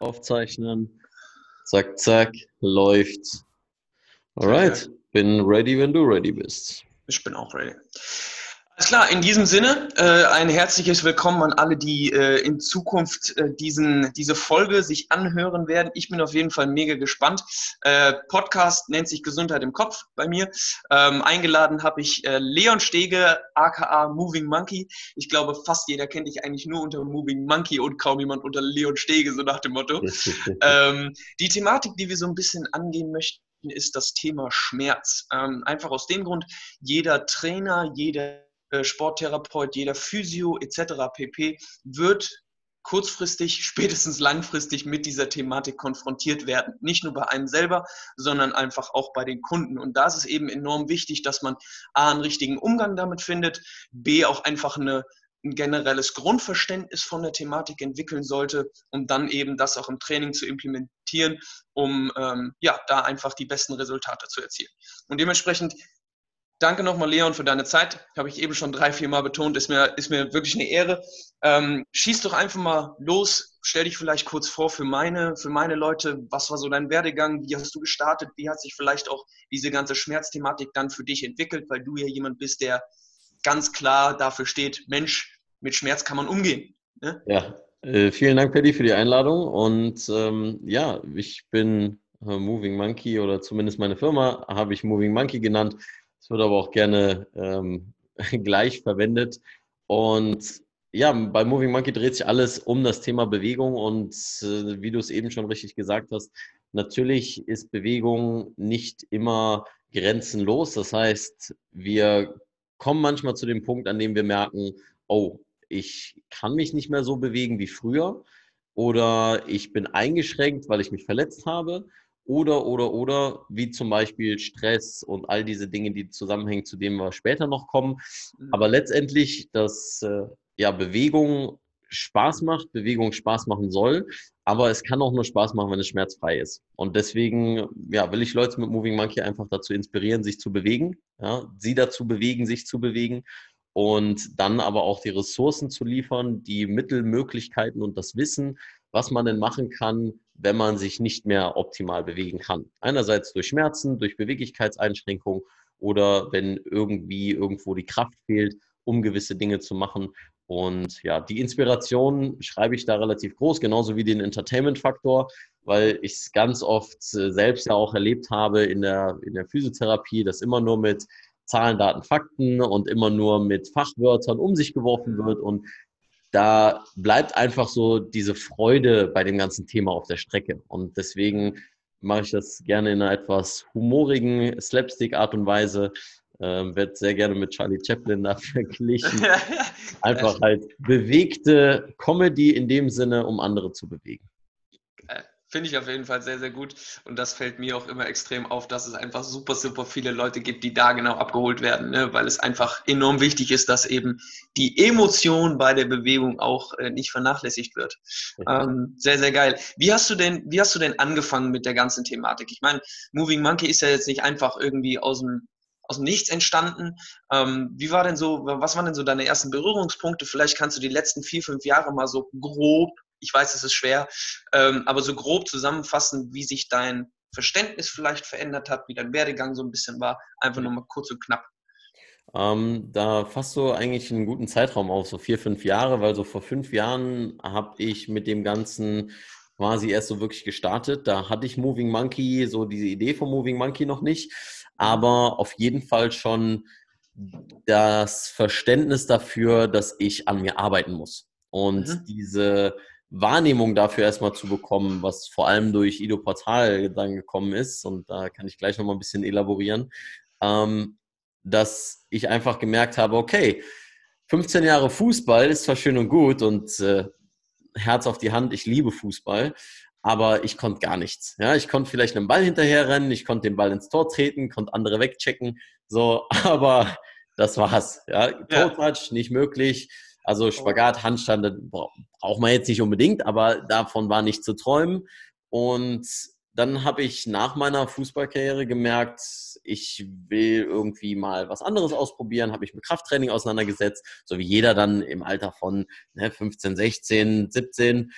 Aufzeichnen. Zack, zack, läuft. Alright, bin ready, wenn du ready bist. Ich bin auch ready. Alles klar, in diesem Sinne äh, ein herzliches Willkommen an alle, die äh, in Zukunft äh, diesen, diese Folge sich anhören werden. Ich bin auf jeden Fall mega gespannt. Äh, Podcast nennt sich Gesundheit im Kopf bei mir. Ähm, eingeladen habe ich äh, Leon Stege, aka Moving Monkey. Ich glaube, fast jeder kennt dich eigentlich nur unter Moving Monkey und kaum jemand unter Leon Stege, so nach dem Motto. ähm, die Thematik, die wir so ein bisschen angehen möchten, ist das Thema Schmerz. Ähm, einfach aus dem Grund, jeder Trainer, jeder Sporttherapeut, jeder Physio etc. pp. wird kurzfristig, spätestens langfristig mit dieser Thematik konfrontiert werden. Nicht nur bei einem selber, sondern einfach auch bei den Kunden. Und da ist es eben enorm wichtig, dass man A, einen richtigen Umgang damit findet, B, auch einfach eine, ein generelles Grundverständnis von der Thematik entwickeln sollte, um dann eben das auch im Training zu implementieren, um ähm, ja, da einfach die besten Resultate zu erzielen. Und dementsprechend Danke nochmal, Leon, für deine Zeit. Habe ich eben schon drei, vier Mal betont. Ist mir, ist mir wirklich eine Ehre. Ähm, schieß doch einfach mal los. Stell dich vielleicht kurz vor für meine, für meine Leute. Was war so dein Werdegang? Wie hast du gestartet? Wie hat sich vielleicht auch diese ganze Schmerzthematik dann für dich entwickelt? Weil du ja jemand bist, der ganz klar dafür steht, Mensch, mit Schmerz kann man umgehen. Ne? Ja, äh, vielen Dank, Paddy, für die Einladung. Und ähm, ja, ich bin äh, Moving Monkey oder zumindest meine Firma habe ich Moving Monkey genannt wird aber auch gerne ähm, gleich verwendet. Und ja, bei Moving Monkey dreht sich alles um das Thema Bewegung und äh, wie du es eben schon richtig gesagt hast, natürlich ist Bewegung nicht immer grenzenlos. Das heißt, wir kommen manchmal zu dem Punkt, an dem wir merken, oh, ich kann mich nicht mehr so bewegen wie früher oder ich bin eingeschränkt, weil ich mich verletzt habe oder, oder, oder, wie zum Beispiel Stress und all diese Dinge, die zusammenhängen, zu denen wir später noch kommen. Mhm. Aber letztendlich, dass äh, ja, Bewegung Spaß macht, Bewegung Spaß machen soll, aber es kann auch nur Spaß machen, wenn es schmerzfrei ist. Und deswegen ja, will ich Leute mit Moving Monkey einfach dazu inspirieren, sich zu bewegen, ja, sie dazu bewegen, sich zu bewegen und dann aber auch die Ressourcen zu liefern, die Mittel, Möglichkeiten und das Wissen, was man denn machen kann, wenn man sich nicht mehr optimal bewegen kann. Einerseits durch Schmerzen, durch Beweglichkeitseinschränkungen oder wenn irgendwie irgendwo die Kraft fehlt, um gewisse Dinge zu machen. Und ja, die Inspiration schreibe ich da relativ groß, genauso wie den Entertainment-Faktor, weil ich es ganz oft äh, selbst ja auch erlebt habe in der, in der Physiotherapie, dass immer nur mit Zahlen, Daten, Fakten und immer nur mit Fachwörtern um sich geworfen wird und da bleibt einfach so diese Freude bei dem ganzen Thema auf der Strecke. Und deswegen mache ich das gerne in einer etwas humorigen Slapstick-Art und Weise. Ähm, wird sehr gerne mit Charlie Chaplin da verglichen. Einfach halt bewegte Comedy in dem Sinne, um andere zu bewegen. Finde ich auf jeden Fall sehr, sehr gut. Und das fällt mir auch immer extrem auf, dass es einfach super, super viele Leute gibt, die da genau abgeholt werden, ne? weil es einfach enorm wichtig ist, dass eben die Emotion bei der Bewegung auch äh, nicht vernachlässigt wird. Ähm, sehr, sehr geil. Wie hast du denn, wie hast du denn angefangen mit der ganzen Thematik? Ich meine, Moving Monkey ist ja jetzt nicht einfach irgendwie aus dem aus dem Nichts entstanden. Ähm, wie war denn so, was waren denn so deine ersten Berührungspunkte? Vielleicht kannst du die letzten vier, fünf Jahre mal so grob ich weiß, es ist schwer, ähm, aber so grob zusammenfassen, wie sich dein Verständnis vielleicht verändert hat, wie dein Werdegang so ein bisschen war, einfach nur mal kurz und knapp. Ähm, da fasst du eigentlich einen guten Zeitraum auf, so vier, fünf Jahre, weil so vor fünf Jahren habe ich mit dem Ganzen quasi erst so wirklich gestartet. Da hatte ich Moving Monkey, so diese Idee von Moving Monkey noch nicht, aber auf jeden Fall schon das Verständnis dafür, dass ich an mir arbeiten muss. Und mhm. diese Wahrnehmung dafür erstmal zu bekommen, was vor allem durch Ido Portal dann gekommen ist. Und da kann ich gleich nochmal ein bisschen elaborieren, ähm, dass ich einfach gemerkt habe, okay, 15 Jahre Fußball ist zwar schön und gut und äh, Herz auf die Hand, ich liebe Fußball, aber ich konnte gar nichts. Ja, ich konnte vielleicht einen Ball hinterherrennen, ich konnte den Ball ins Tor treten, konnte andere wegchecken, so, aber das war's. Ja, ja. Touch nicht möglich. Also oh. Spagat, Handstand, braucht man jetzt nicht unbedingt, aber davon war nicht zu träumen. Und dann habe ich nach meiner Fußballkarriere gemerkt, ich will irgendwie mal was anderes ausprobieren, habe mich mit Krafttraining auseinandergesetzt, so wie jeder dann im Alter von ne, 15, 16, 17.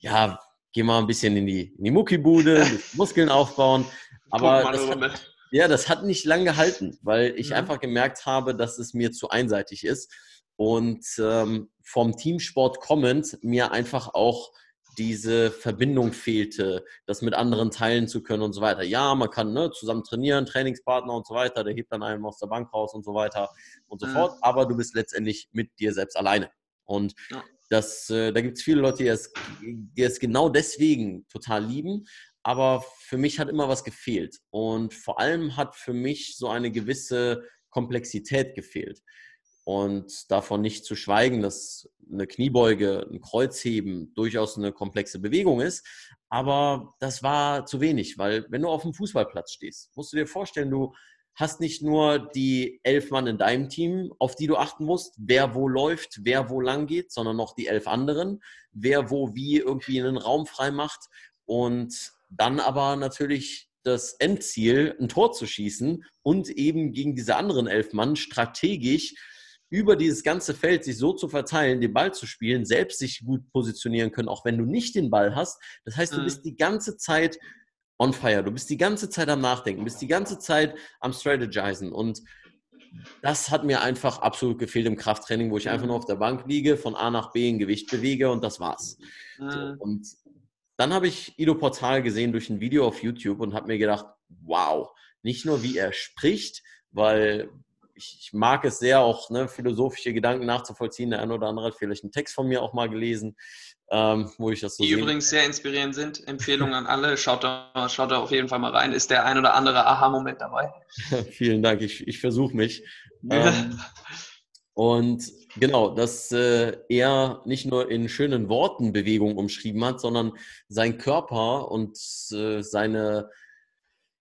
Ja, geh mal ein bisschen in die, in die Muckibude, Muskeln aufbauen. Aber das hat, ja, das hat nicht lang gehalten, weil ich mhm. einfach gemerkt habe, dass es mir zu einseitig ist und ähm, vom Teamsport kommend mir einfach auch diese Verbindung fehlte, das mit anderen teilen zu können und so weiter. Ja, man kann ne, zusammen trainieren, Trainingspartner und so weiter, der hebt dann einen aus der Bank raus und so weiter und so mhm. fort, aber du bist letztendlich mit dir selbst alleine. Und ja. das, äh, da gibt es viele Leute, die es, die es genau deswegen total lieben, aber für mich hat immer was gefehlt. Und vor allem hat für mich so eine gewisse Komplexität gefehlt. Und davon nicht zu schweigen, dass eine Kniebeuge, ein Kreuzheben durchaus eine komplexe Bewegung ist. Aber das war zu wenig, weil wenn du auf dem Fußballplatz stehst, musst du dir vorstellen, du hast nicht nur die elf Mann in deinem Team, auf die du achten musst, wer wo läuft, wer wo lang geht, sondern noch die elf anderen, wer wo wie irgendwie einen Raum frei macht und dann aber natürlich das Endziel, ein Tor zu schießen und eben gegen diese anderen elf Mann strategisch über dieses ganze Feld sich so zu verteilen, den Ball zu spielen, selbst sich gut positionieren können, auch wenn du nicht den Ball hast. Das heißt, du mhm. bist die ganze Zeit on fire, du bist die ganze Zeit am Nachdenken, bist die ganze Zeit am Strategisen und das hat mir einfach absolut gefehlt im Krafttraining, wo ich einfach nur auf der Bank liege, von A nach B ein Gewicht bewege und das war's. So, mhm. und dann habe ich Ido Portal gesehen durch ein Video auf YouTube und habe mir gedacht, wow, nicht nur wie er spricht, weil ich, ich, mag es sehr, auch ne, philosophische Gedanken nachzuvollziehen. Der eine oder andere hat vielleicht einen Text von mir auch mal gelesen, ähm, wo ich das so Die sehen. übrigens sehr inspirierend sind. Empfehlungen an alle. Schaut da, schaut da auf jeden Fall mal rein. Ist der ein oder andere Aha-Moment dabei? Vielen Dank. Ich, ich versuche mich. ähm, und genau, dass äh, er nicht nur in schönen Worten Bewegung umschrieben hat, sondern sein Körper und äh, seine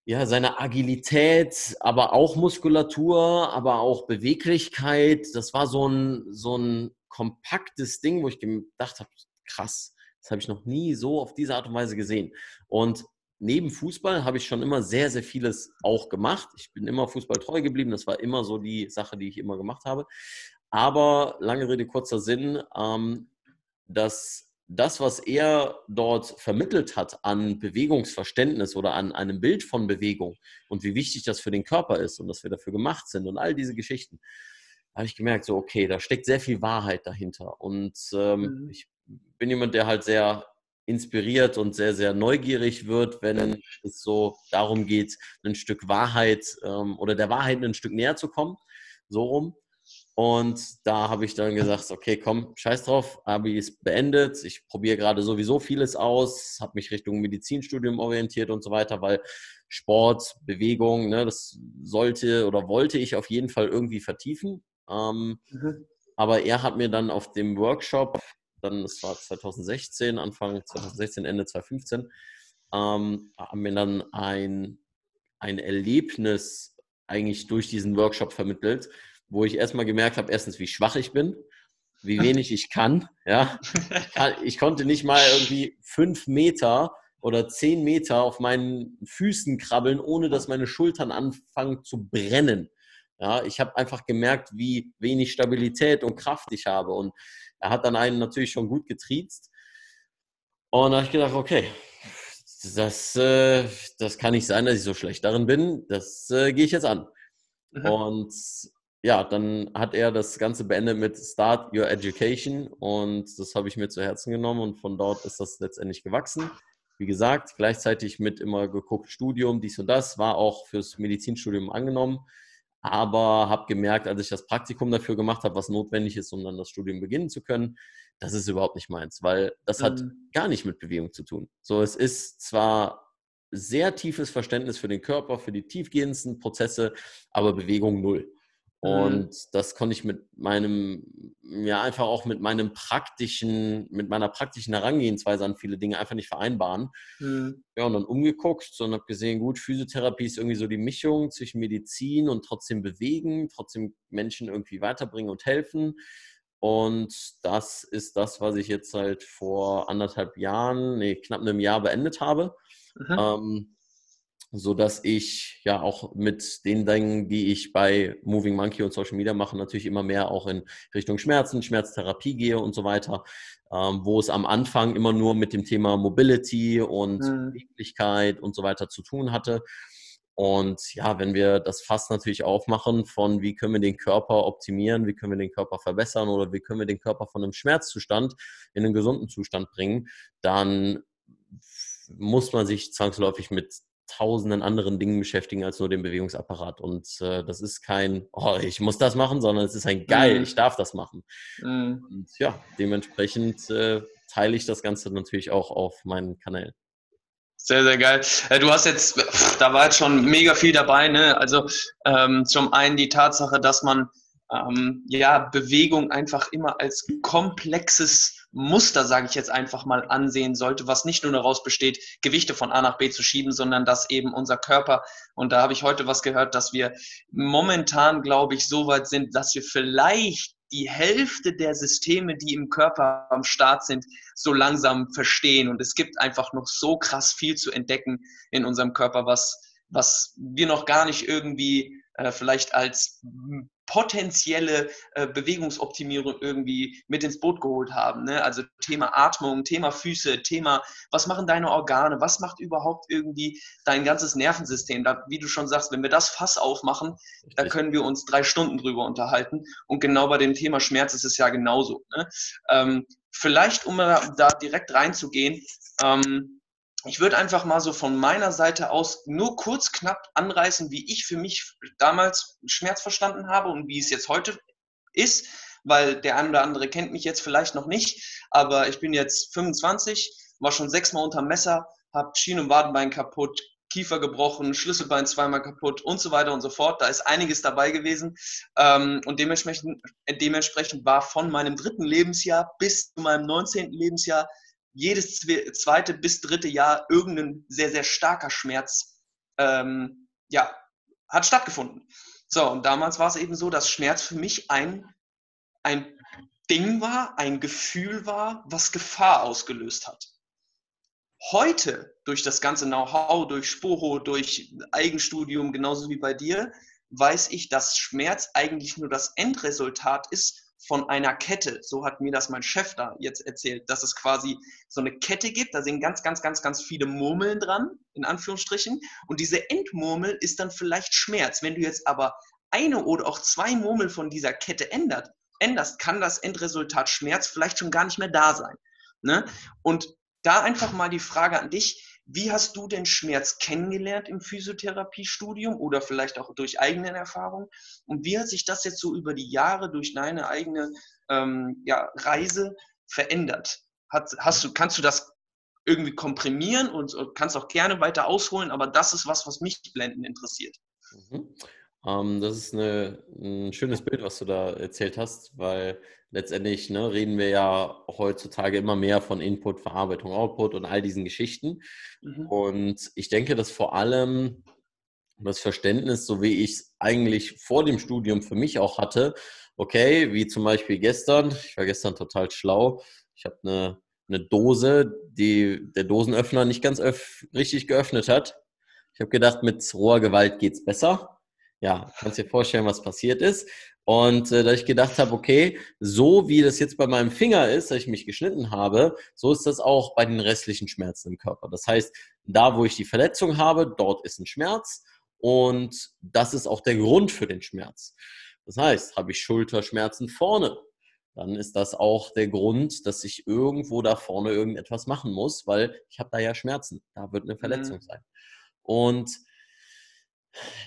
ja, seine Agilität, aber auch Muskulatur, aber auch Beweglichkeit. Das war so ein, so ein kompaktes Ding, wo ich gedacht habe, krass, das habe ich noch nie so auf diese Art und Weise gesehen. Und neben Fußball habe ich schon immer sehr, sehr vieles auch gemacht. Ich bin immer Fußball treu geblieben. Das war immer so die Sache, die ich immer gemacht habe. Aber lange Rede, kurzer Sinn, ähm, dass das, was er dort vermittelt hat an Bewegungsverständnis oder an einem Bild von Bewegung und wie wichtig das für den Körper ist und dass wir dafür gemacht sind und all diese Geschichten, habe ich gemerkt, so, okay, da steckt sehr viel Wahrheit dahinter. Und ähm, mhm. ich bin jemand, der halt sehr inspiriert und sehr, sehr neugierig wird, wenn es so darum geht, ein Stück Wahrheit ähm, oder der Wahrheit ein Stück näher zu kommen. So rum. Und da habe ich dann gesagt, okay, komm, scheiß drauf, Abi ist beendet. Ich probiere gerade sowieso vieles aus, habe mich Richtung Medizinstudium orientiert und so weiter, weil Sport, Bewegung, ne, das sollte oder wollte ich auf jeden Fall irgendwie vertiefen. Ähm, mhm. Aber er hat mir dann auf dem Workshop, dann, das war 2016, Anfang 2016, Ende 2015, ähm, haben mir dann ein, ein Erlebnis eigentlich durch diesen Workshop vermittelt, wo ich erstmal gemerkt habe, erstens, wie schwach ich bin, wie wenig ich kann. Ja, ich, kann, ich konnte nicht mal irgendwie fünf Meter oder zehn Meter auf meinen Füßen krabbeln, ohne dass meine Schultern anfangen zu brennen. Ja, ich habe einfach gemerkt, wie wenig Stabilität und Kraft ich habe. Und er hat dann einen natürlich schon gut getriezt. Und da habe ich gedacht, okay, das, äh, das kann nicht sein, dass ich so schlecht darin bin. Das äh, gehe ich jetzt an. Mhm. Und ja, dann hat er das Ganze beendet mit Start Your Education und das habe ich mir zu Herzen genommen und von dort ist das letztendlich gewachsen. Wie gesagt, gleichzeitig mit immer geguckt, Studium, dies und das, war auch fürs Medizinstudium angenommen, aber habe gemerkt, als ich das Praktikum dafür gemacht habe, was notwendig ist, um dann das Studium beginnen zu können, das ist überhaupt nicht meins, weil das mhm. hat gar nicht mit Bewegung zu tun. So, es ist zwar sehr tiefes Verständnis für den Körper, für die tiefgehendsten Prozesse, aber Bewegung null. Mhm. Und mhm. das konnte ich mit meinem, ja, einfach auch mit meinem praktischen, mit meiner praktischen Herangehensweise an viele Dinge einfach nicht vereinbaren. Mhm. Ja, und dann umgeguckt und habe gesehen, gut, Physiotherapie ist irgendwie so die Mischung zwischen Medizin und trotzdem bewegen, trotzdem Menschen irgendwie weiterbringen und helfen. Und das ist das, was ich jetzt halt vor anderthalb Jahren, nee, knapp einem Jahr beendet habe. Mhm. Ähm, so dass ich ja auch mit den Dingen, die ich bei Moving Monkey und Social Media mache, natürlich immer mehr auch in Richtung Schmerzen, Schmerztherapie gehe und so weiter, ähm, wo es am Anfang immer nur mit dem Thema Mobility und mhm. Beweglichkeit und so weiter zu tun hatte. Und ja, wenn wir das Fass natürlich aufmachen von, wie können wir den Körper optimieren, wie können wir den Körper verbessern oder wie können wir den Körper von einem Schmerzzustand in einen gesunden Zustand bringen, dann muss man sich zwangsläufig mit tausenden anderen Dingen beschäftigen als nur dem Bewegungsapparat. Und äh, das ist kein, oh, ich muss das machen, sondern es ist ein geil, mhm. ich darf das machen. Mhm. Und ja, dementsprechend äh, teile ich das Ganze natürlich auch auf meinen Kanälen. Sehr, sehr geil. Äh, du hast jetzt, da war jetzt schon mega viel dabei, ne? Also ähm, zum einen die Tatsache, dass man ähm, ja Bewegung einfach immer als komplexes Muster, sage ich jetzt einfach mal, ansehen sollte, was nicht nur daraus besteht, Gewichte von A nach B zu schieben, sondern dass eben unser Körper, und da habe ich heute was gehört, dass wir momentan, glaube ich, so weit sind, dass wir vielleicht die Hälfte der Systeme, die im Körper am Start sind, so langsam verstehen. Und es gibt einfach noch so krass viel zu entdecken in unserem Körper, was, was wir noch gar nicht irgendwie äh, vielleicht als potenzielle äh, Bewegungsoptimierung irgendwie mit ins Boot geholt haben. Ne? Also Thema Atmung, Thema Füße, Thema, was machen deine Organe, was macht überhaupt irgendwie dein ganzes Nervensystem. Da, wie du schon sagst, wenn wir das Fass aufmachen, Richtig. da können wir uns drei Stunden drüber unterhalten. Und genau bei dem Thema Schmerz ist es ja genauso. Ne? Ähm, vielleicht, um da direkt reinzugehen, ähm, ich würde einfach mal so von meiner Seite aus nur kurz knapp anreißen, wie ich für mich damals Schmerz verstanden habe und wie es jetzt heute ist, weil der eine oder andere kennt mich jetzt vielleicht noch nicht, aber ich bin jetzt 25, war schon sechsmal unter Messer, habe Schien- und Wadenbein kaputt, Kiefer gebrochen, Schlüsselbein zweimal kaputt und so weiter und so fort. Da ist einiges dabei gewesen. Ähm, und dementsprechend, dementsprechend war von meinem dritten Lebensjahr bis zu meinem 19. Lebensjahr jedes zweite bis dritte Jahr irgendein sehr, sehr starker Schmerz ähm, ja, hat stattgefunden. So, und damals war es eben so, dass Schmerz für mich ein, ein Ding war, ein Gefühl war, was Gefahr ausgelöst hat. Heute, durch das ganze Know-how, durch Sporo, durch Eigenstudium, genauso wie bei dir, weiß ich, dass Schmerz eigentlich nur das Endresultat ist von einer Kette. So hat mir das mein Chef da jetzt erzählt, dass es quasi so eine Kette gibt. Da sind ganz, ganz, ganz, ganz viele Murmeln dran, in Anführungsstrichen. Und diese Endmurmel ist dann vielleicht Schmerz. Wenn du jetzt aber eine oder auch zwei Murmel von dieser Kette ändert, änderst, kann das Endresultat Schmerz vielleicht schon gar nicht mehr da sein. Ne? Und da einfach mal die Frage an dich, wie hast du den Schmerz kennengelernt im Physiotherapiestudium oder vielleicht auch durch eigene Erfahrungen? Und wie hat sich das jetzt so über die Jahre durch deine eigene ähm, ja, Reise verändert? Hat, hast du, kannst du das irgendwie komprimieren und, und, kannst auch gerne weiter ausholen, aber das ist was, was mich blendend interessiert. Mhm. Ähm, das ist eine, ein schönes Bild, was du da erzählt hast, weil letztendlich ne, reden wir ja heutzutage immer mehr von Input, Verarbeitung, Output und all diesen Geschichten. Mhm. Und ich denke, dass vor allem das Verständnis, so wie ich es eigentlich vor dem Studium für mich auch hatte, okay, wie zum Beispiel gestern, ich war gestern total schlau, ich habe eine, eine Dose, die der Dosenöffner nicht ganz richtig geöffnet hat. Ich habe gedacht, mit roher Gewalt geht es besser. Ja, kannst dir vorstellen, was passiert ist. Und äh, da ich gedacht habe, okay, so wie das jetzt bei meinem Finger ist, dass ich mich geschnitten habe, so ist das auch bei den restlichen Schmerzen im Körper. Das heißt, da wo ich die Verletzung habe, dort ist ein Schmerz und das ist auch der Grund für den Schmerz. Das heißt, habe ich Schulterschmerzen vorne, dann ist das auch der Grund, dass ich irgendwo da vorne irgendetwas machen muss, weil ich habe da ja Schmerzen. Da wird eine Verletzung mhm. sein. Und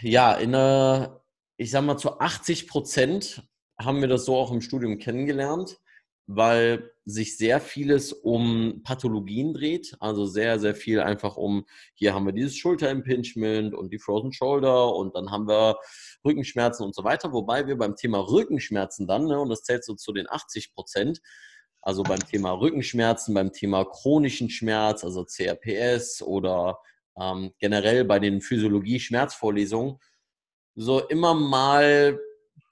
ja, in einer ich sag mal, zu 80 Prozent haben wir das so auch im Studium kennengelernt, weil sich sehr vieles um Pathologien dreht. Also sehr, sehr viel einfach um, hier haben wir dieses Schulterimpingement und die Frozen Shoulder und dann haben wir Rückenschmerzen und so weiter. Wobei wir beim Thema Rückenschmerzen dann, ne, und das zählt so zu den 80 Prozent, also beim Thema Rückenschmerzen, beim Thema chronischen Schmerz, also CRPS oder ähm, generell bei den Physiologie-Schmerzvorlesungen, so immer mal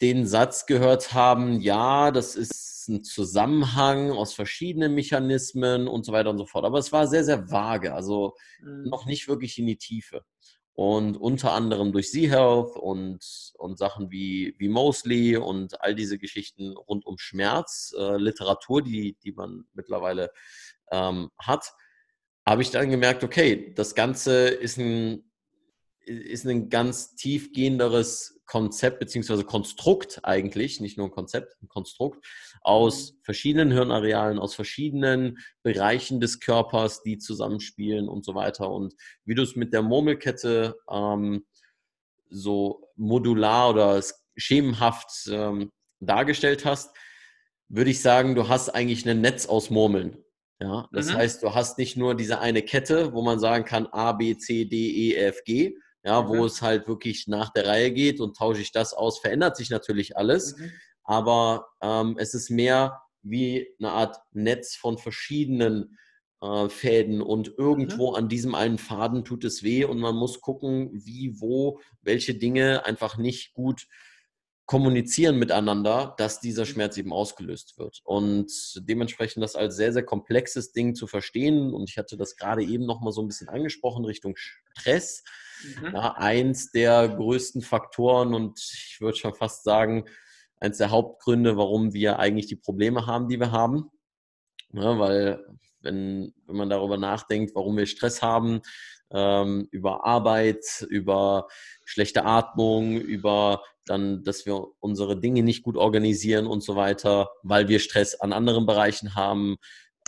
den Satz gehört haben, ja, das ist ein Zusammenhang aus verschiedenen Mechanismen und so weiter und so fort. Aber es war sehr, sehr vage, also mhm. noch nicht wirklich in die Tiefe. und unter anderem durch Z-Health und, und Sachen wie, wie Mosley und all diese Geschichten rund um Schmerz, äh, Literatur, die, die man mittlerweile ähm, hat, habe ich dann gemerkt, okay, das Ganze ist ein, ist ein ganz tiefgehenderes Konzept beziehungsweise Konstrukt eigentlich, nicht nur ein Konzept, ein Konstrukt aus mhm. verschiedenen Hirnarealen, aus verschiedenen Bereichen des Körpers, die zusammenspielen und so weiter. Und wie du es mit der Murmelkette ähm, so modular oder schemenhaft ähm, dargestellt hast, würde ich sagen, du hast eigentlich ein Netz aus Murmeln. Ja, das mhm. heißt, du hast nicht nur diese eine Kette, wo man sagen kann A, B, C, D, E, F, G, ja, wo mhm. es halt wirklich nach der Reihe geht und tausche ich das aus, verändert sich natürlich alles, mhm. aber ähm, es ist mehr wie eine Art Netz von verschiedenen äh, Fäden und irgendwo mhm. an diesem einen Faden tut es weh und man muss gucken, wie, wo, welche Dinge einfach nicht gut kommunizieren miteinander, dass dieser mhm. Schmerz eben ausgelöst wird. Und dementsprechend das als sehr, sehr komplexes Ding zu verstehen. Und ich hatte das gerade eben nochmal so ein bisschen angesprochen Richtung Stress. Mhm. Ja, eins der größten Faktoren und ich würde schon fast sagen, eins der Hauptgründe, warum wir eigentlich die Probleme haben, die wir haben. Ja, weil wenn, wenn man darüber nachdenkt, warum wir Stress haben, ähm, über Arbeit, über schlechte Atmung, über dann, dass wir unsere Dinge nicht gut organisieren und so weiter, weil wir Stress an anderen Bereichen haben.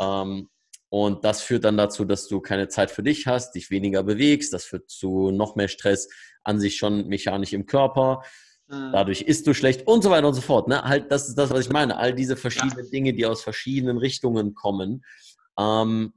Ähm, und das führt dann dazu, dass du keine Zeit für dich hast, dich weniger bewegst. Das führt zu noch mehr Stress an sich schon mechanisch im Körper. Mhm. Dadurch isst du schlecht und so weiter und so fort. Ne? Halt, das ist das, was ich meine. All diese verschiedenen ja. Dinge, die aus verschiedenen Richtungen kommen. Ähm,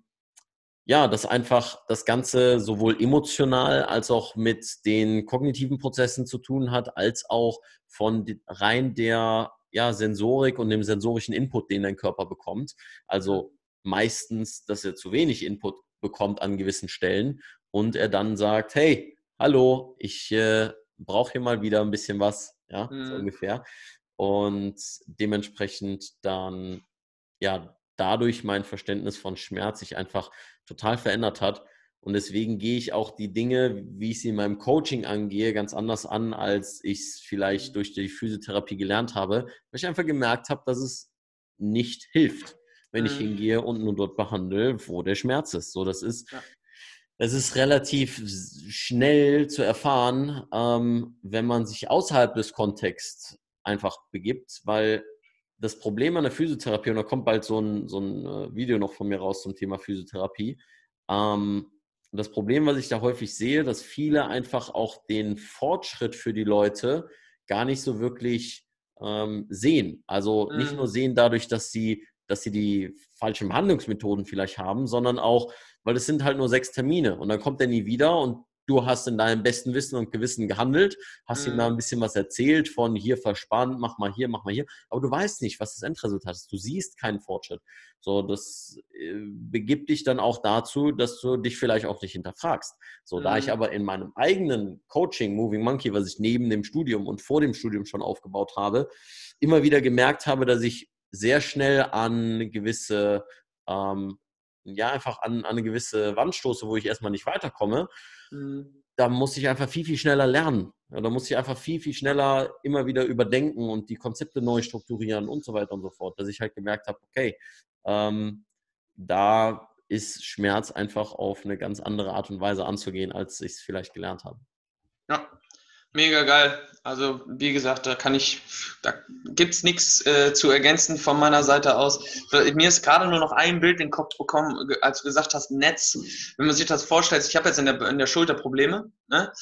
ja, dass einfach das Ganze sowohl emotional als auch mit den kognitiven Prozessen zu tun hat, als auch von rein der ja, Sensorik und dem sensorischen Input, den dein Körper bekommt. Also meistens, dass er zu wenig Input bekommt an gewissen Stellen und er dann sagt, hey, hallo, ich äh, brauche hier mal wieder ein bisschen was, ja, mhm. so ungefähr. Und dementsprechend dann, ja, dadurch mein Verständnis von Schmerz sich einfach total verändert hat. Und deswegen gehe ich auch die Dinge, wie ich sie in meinem Coaching angehe, ganz anders an, als ich es vielleicht durch die Physiotherapie gelernt habe, weil ich einfach gemerkt habe, dass es nicht hilft wenn ich mhm. hingehe und nur dort behandle, wo der Schmerz ist. So, das ist, ja. es ist relativ schnell zu erfahren, ähm, wenn man sich außerhalb des Kontexts einfach begibt, weil das Problem an der Physiotherapie, und da kommt bald so ein, so ein äh, Video noch von mir raus zum Thema Physiotherapie, ähm, das Problem, was ich da häufig sehe, dass viele einfach auch den Fortschritt für die Leute gar nicht so wirklich ähm, sehen. Also nicht nur mhm. sehen dadurch, dass sie dass sie die falschen Behandlungsmethoden vielleicht haben, sondern auch, weil es sind halt nur sechs Termine und dann kommt er nie wieder und du hast in deinem besten Wissen und Gewissen gehandelt, hast mhm. ihm da ein bisschen was erzählt von hier verspannt, mach mal hier, mach mal hier, aber du weißt nicht, was das Endresultat ist. Du siehst keinen Fortschritt. So, das äh, begibt dich dann auch dazu, dass du dich vielleicht auch nicht hinterfragst. So, mhm. da ich mhm. aber in meinem eigenen Coaching Moving Monkey, was ich neben dem Studium und vor dem Studium schon aufgebaut habe, immer wieder gemerkt habe, dass ich sehr schnell an gewisse, ähm, ja, einfach an, an eine gewisse Wand stoße, wo ich erstmal nicht weiterkomme, da muss ich einfach viel, viel schneller lernen. Ja, da muss ich einfach viel, viel schneller immer wieder überdenken und die Konzepte neu strukturieren und so weiter und so fort, dass ich halt gemerkt habe, okay, ähm, da ist Schmerz einfach auf eine ganz andere Art und Weise anzugehen, als ich es vielleicht gelernt habe. Ja, Mega geil. Also wie gesagt, da kann ich, da gibt es nichts äh, zu ergänzen von meiner Seite aus. Mir ist gerade nur noch ein Bild in den Kopf bekommen, als du gesagt hast, Netz. Wenn man sich das vorstellt, ich habe jetzt in der, in der Schulter Probleme, ne?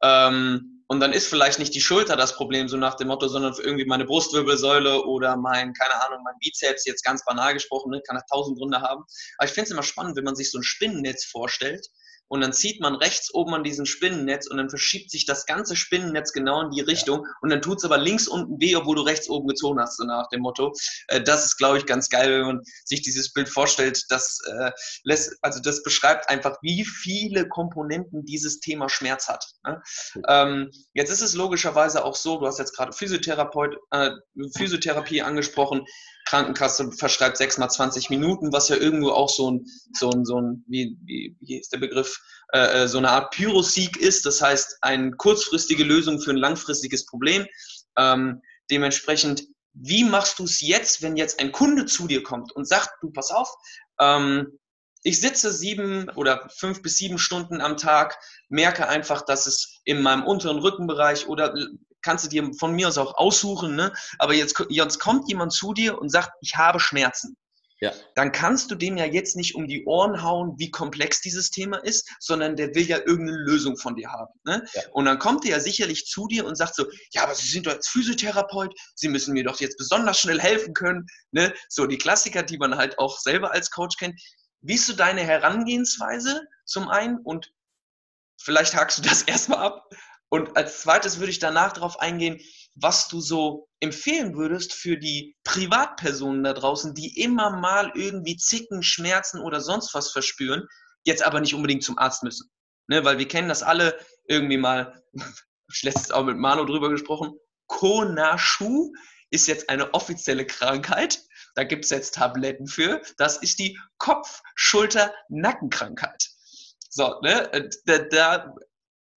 Ähm, und dann ist vielleicht nicht die Schulter das Problem, so nach dem Motto, sondern irgendwie meine Brustwirbelsäule oder mein, keine Ahnung, mein Bizeps, jetzt ganz banal gesprochen, ne? kann das tausend Gründe haben. Aber ich finde es immer spannend, wenn man sich so ein Spinnennetz vorstellt und dann zieht man rechts oben an diesem Spinnennetz und dann verschiebt sich das ganze Spinnennetz genau in die Richtung und dann tut es aber links unten weh, obwohl du rechts oben gezogen hast, so nach dem Motto. Äh, das ist, glaube ich, ganz geil, wenn man sich dieses Bild vorstellt. Das äh, lässt, also das beschreibt einfach, wie viele Komponenten dieses Thema Schmerz hat. Ne? Ähm, jetzt ist es logischerweise auch so, du hast jetzt gerade Physiotherapeut, äh, Physiotherapie angesprochen. Krankenkasse verschreibt sechs mal 20 Minuten, was ja irgendwo auch so ein, so ein, so ein wie, wie, wie ist der Begriff, äh, äh, so eine Art Pyrosieg ist. Das heißt, eine kurzfristige Lösung für ein langfristiges Problem. Ähm, dementsprechend, wie machst du es jetzt, wenn jetzt ein Kunde zu dir kommt und sagt, du, pass auf, ähm, ich sitze sieben oder fünf bis sieben Stunden am Tag, merke einfach, dass es in meinem unteren Rückenbereich oder kannst du dir von mir aus auch aussuchen, ne? aber jetzt, jetzt kommt jemand zu dir und sagt, ich habe Schmerzen. Ja. Dann kannst du dem ja jetzt nicht um die Ohren hauen, wie komplex dieses Thema ist, sondern der will ja irgendeine Lösung von dir haben. Ne? Ja. Und dann kommt er ja sicherlich zu dir und sagt so, ja, aber Sie sind doch jetzt Physiotherapeut, Sie müssen mir doch jetzt besonders schnell helfen können. Ne? So die Klassiker, die man halt auch selber als Coach kennt. Wie ist so deine Herangehensweise zum einen und vielleicht hakst du das erstmal ab und als zweites würde ich danach darauf eingehen, was du so empfehlen würdest für die Privatpersonen da draußen, die immer mal irgendwie Zicken, Schmerzen oder sonst was verspüren, jetzt aber nicht unbedingt zum Arzt müssen. Ne, weil wir kennen das alle irgendwie mal, ich letztens auch mit Mano drüber gesprochen, Konashu ist jetzt eine offizielle Krankheit. Da gibt es jetzt Tabletten für. Das ist die Kopf-Schulter-Nackenkrankheit. So, ne? Da, da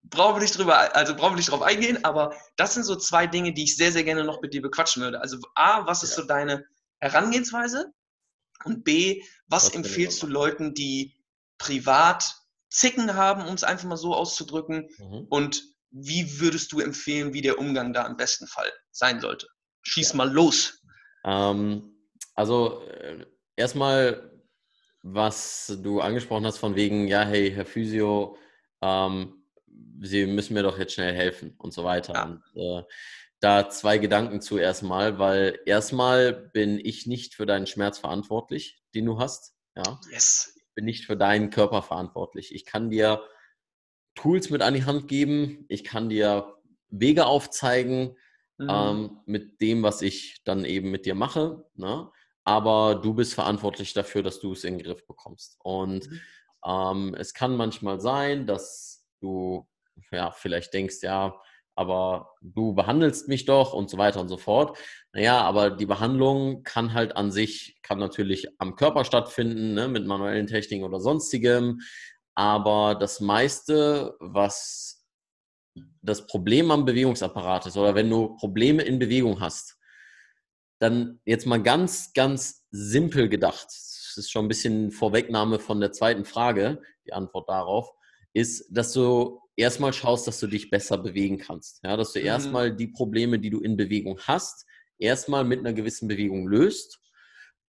brauchen wir nicht drüber, also brauchen wir nicht drauf eingehen, aber das sind so zwei Dinge, die ich sehr, sehr gerne noch mit dir bequatschen würde. Also A, was ist ja. so deine Herangehensweise? Und B, was, was empfiehlst du Leuten, die privat Zicken haben, um es einfach mal so auszudrücken? Mhm. Und wie würdest du empfehlen, wie der Umgang da im besten Fall sein sollte? Schieß ja. mal los. Ähm, also äh, erstmal, was du angesprochen hast von wegen, ja, hey, Herr Physio, ähm, sie müssen mir doch jetzt schnell helfen und so weiter. Ja. Und, äh, da zwei Gedanken zu erstmal, weil erstmal bin ich nicht für deinen Schmerz verantwortlich, den du hast. Ja. Yes. Ich bin nicht für deinen Körper verantwortlich. Ich kann dir Tools mit an die Hand geben, ich kann dir Wege aufzeigen mhm. ähm, mit dem, was ich dann eben mit dir mache. Ne? Aber du bist verantwortlich dafür, dass du es in den Griff bekommst. Und mhm. ähm, es kann manchmal sein, dass du ja, vielleicht denkst, ja, aber du behandelst mich doch und so weiter und so fort. Naja, aber die Behandlung kann halt an sich, kann natürlich am Körper stattfinden, ne, mit manuellen Techniken oder sonstigem. Aber das meiste, was das Problem am Bewegungsapparat ist, oder wenn du Probleme in Bewegung hast, dann jetzt mal ganz, ganz simpel gedacht, das ist schon ein bisschen Vorwegnahme von der zweiten Frage, die Antwort darauf, ist, dass du erstmal schaust, dass du dich besser bewegen kannst. Ja, dass du mhm. erstmal die Probleme, die du in Bewegung hast, erstmal mit einer gewissen Bewegung löst,